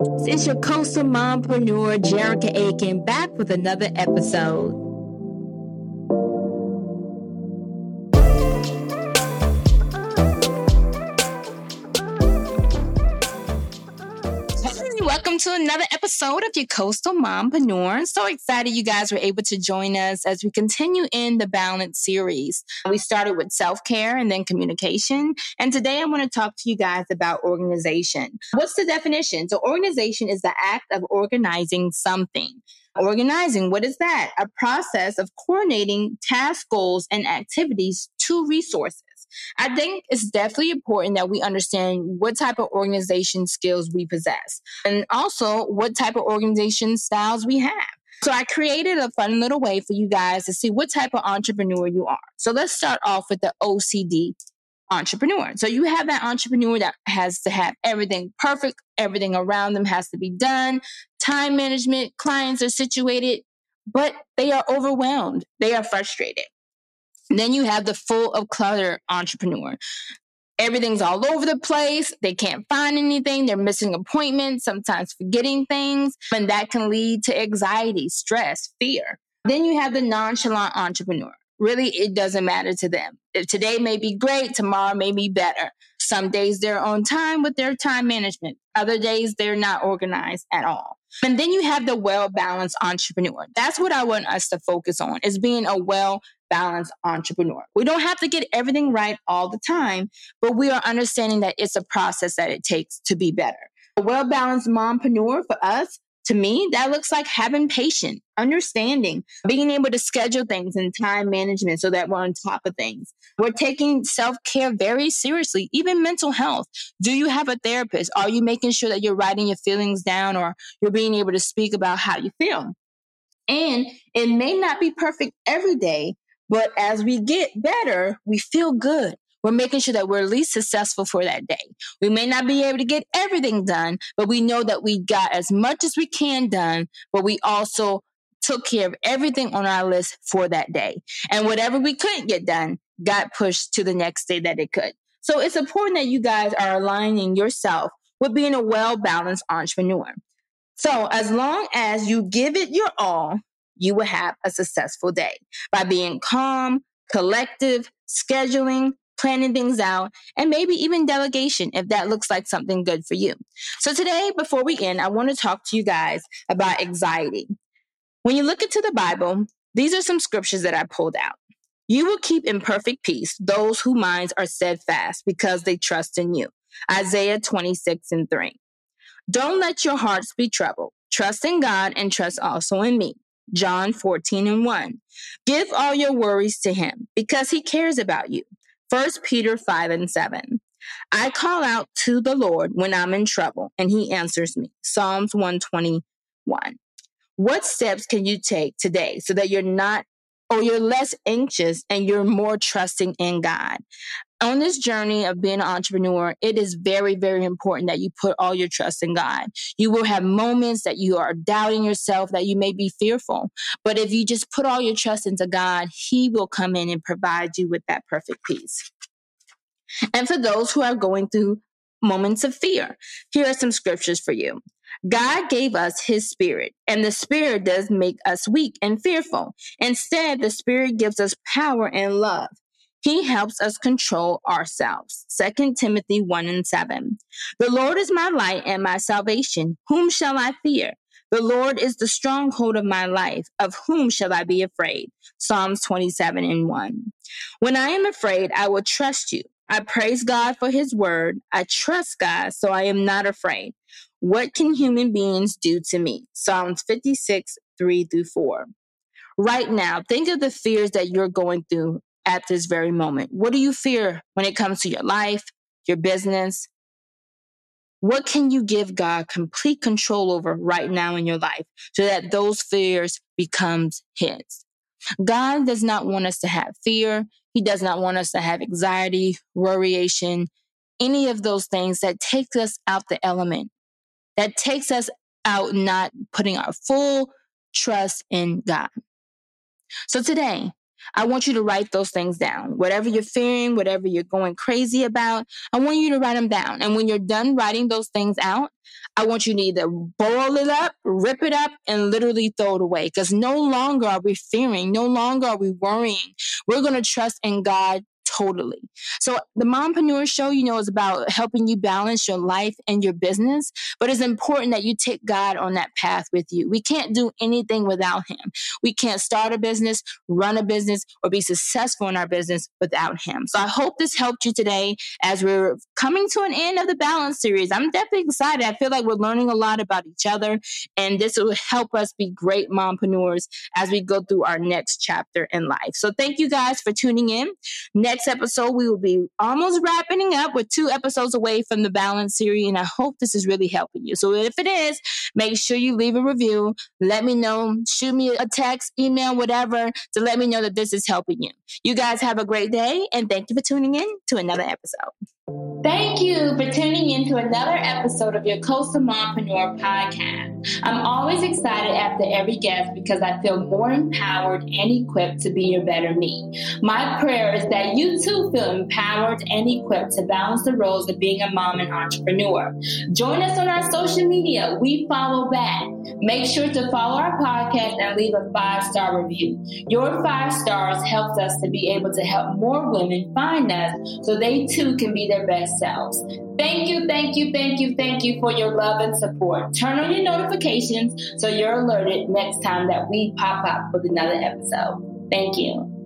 It's your coastal mompreneur, Jerrica Aiken, back with another episode. Welcome to another episode of your Coastal Mompreneur. So excited you guys were able to join us as we continue in the Balance series. We started with self care and then communication. And today I want to talk to you guys about organization. What's the definition? So, organization is the act of organizing something. Organizing, what is that? A process of coordinating task goals and activities to resources. I think it's definitely important that we understand what type of organization skills we possess and also what type of organization styles we have. So I created a fun little way for you guys to see what type of entrepreneur you are. So let's start off with the OCD entrepreneur. So you have that entrepreneur that has to have everything perfect, everything around them has to be done, time management, clients are situated, but they are overwhelmed, they are frustrated. Then you have the full of clutter entrepreneur. Everything's all over the place. They can't find anything. They're missing appointments, sometimes forgetting things. And that can lead to anxiety, stress, fear. Then you have the nonchalant entrepreneur. Really, it doesn't matter to them. If today may be great, tomorrow may be better. Some days they're on time with their time management. Other days they're not organized at all. And then you have the well balanced entrepreneur. That's what I want us to focus on is being a well balanced entrepreneur. We don't have to get everything right all the time, but we are understanding that it's a process that it takes to be better. A well balanced mompreneur for us to me, that looks like having patience, understanding, being able to schedule things and time management so that we're on top of things. We're taking self care very seriously, even mental health. Do you have a therapist? Are you making sure that you're writing your feelings down or you're being able to speak about how you feel? And it may not be perfect every day, but as we get better, we feel good. We're making sure that we're at least successful for that day. We may not be able to get everything done, but we know that we got as much as we can done, but we also took care of everything on our list for that day. And whatever we couldn't get done got pushed to the next day that it could. So it's important that you guys are aligning yourself with being a well balanced entrepreneur. So as long as you give it your all, you will have a successful day by being calm, collective, scheduling, planning things out, and maybe even delegation if that looks like something good for you. So today, before we end, I want to talk to you guys about anxiety. When you look into the Bible, these are some scriptures that I pulled out. You will keep in perfect peace those whose minds are steadfast because they trust in you. Isaiah 26 and 3. Don't let your hearts be troubled. Trust in God and trust also in me. John 14 and 1. Give all your worries to him because he cares about you. 1 Peter 5 and 7. I call out to the Lord when I'm in trouble and he answers me. Psalms 121. What steps can you take today so that you're not or you're less anxious and you're more trusting in God? On this journey of being an entrepreneur, it is very, very important that you put all your trust in God. You will have moments that you are doubting yourself, that you may be fearful. But if you just put all your trust into God, He will come in and provide you with that perfect peace. And for those who are going through moments of fear, here are some scriptures for you. God gave us his spirit, and the spirit does make us weak and fearful. Instead, the spirit gives us power and love. He helps us control ourselves. 2 Timothy 1 and 7. The Lord is my light and my salvation. Whom shall I fear? The Lord is the stronghold of my life. Of whom shall I be afraid? Psalms 27 and 1. When I am afraid, I will trust you. I praise God for his word. I trust God, so I am not afraid. What can human beings do to me? Psalms 56, 3 through 4. Right now, think of the fears that you're going through at this very moment? What do you fear when it comes to your life, your business? What can you give God complete control over right now in your life so that those fears becomes his? God does not want us to have fear. He does not want us to have anxiety, worryation, any of those things that takes us out the element, that takes us out not putting our full trust in God. So today, I want you to write those things down. Whatever you're fearing, whatever you're going crazy about, I want you to write them down. And when you're done writing those things out, I want you to either boil it up, rip it up, and literally throw it away. Because no longer are we fearing, no longer are we worrying. We're going to trust in God totally. So the Mompreneur Show, you know, is about helping you balance your life and your business, but it's important that you take God on that path with you. We can't do anything without Him. We can't start a business, run a business, or be successful in our business without Him. So I hope this helped you today as we're coming to an end of the Balance series. I'm definitely excited. I feel like we're learning a lot about each other, and this will help us be great mompreneurs as we go through our next chapter in life. So thank you guys for tuning in. Next episode, we will be almost wrapping up with two episodes away from the balance series. And I hope this is really helping you. So if it is, make sure you leave a review. Let me know, shoot me a text, email, whatever to let me know that this is helping you. You guys have a great day and thank you for tuning in to another episode. Thank you for tuning in to another episode of your Coastal Mompreneur podcast. I'm always excited after every guest because I feel more empowered and equipped to be your better me. My prayer is that you too feel empowered and equipped to balance the roles of being a mom and entrepreneur. Join us on our social media. We follow back. Make sure to follow our podcast and leave a five star review. Your five stars helps us to be able to help more women find us so they too can be their best selves. Thank you, thank you, thank you, thank you for your love and support. Turn on your notifications so you're alerted next time that we pop up with another episode. Thank you.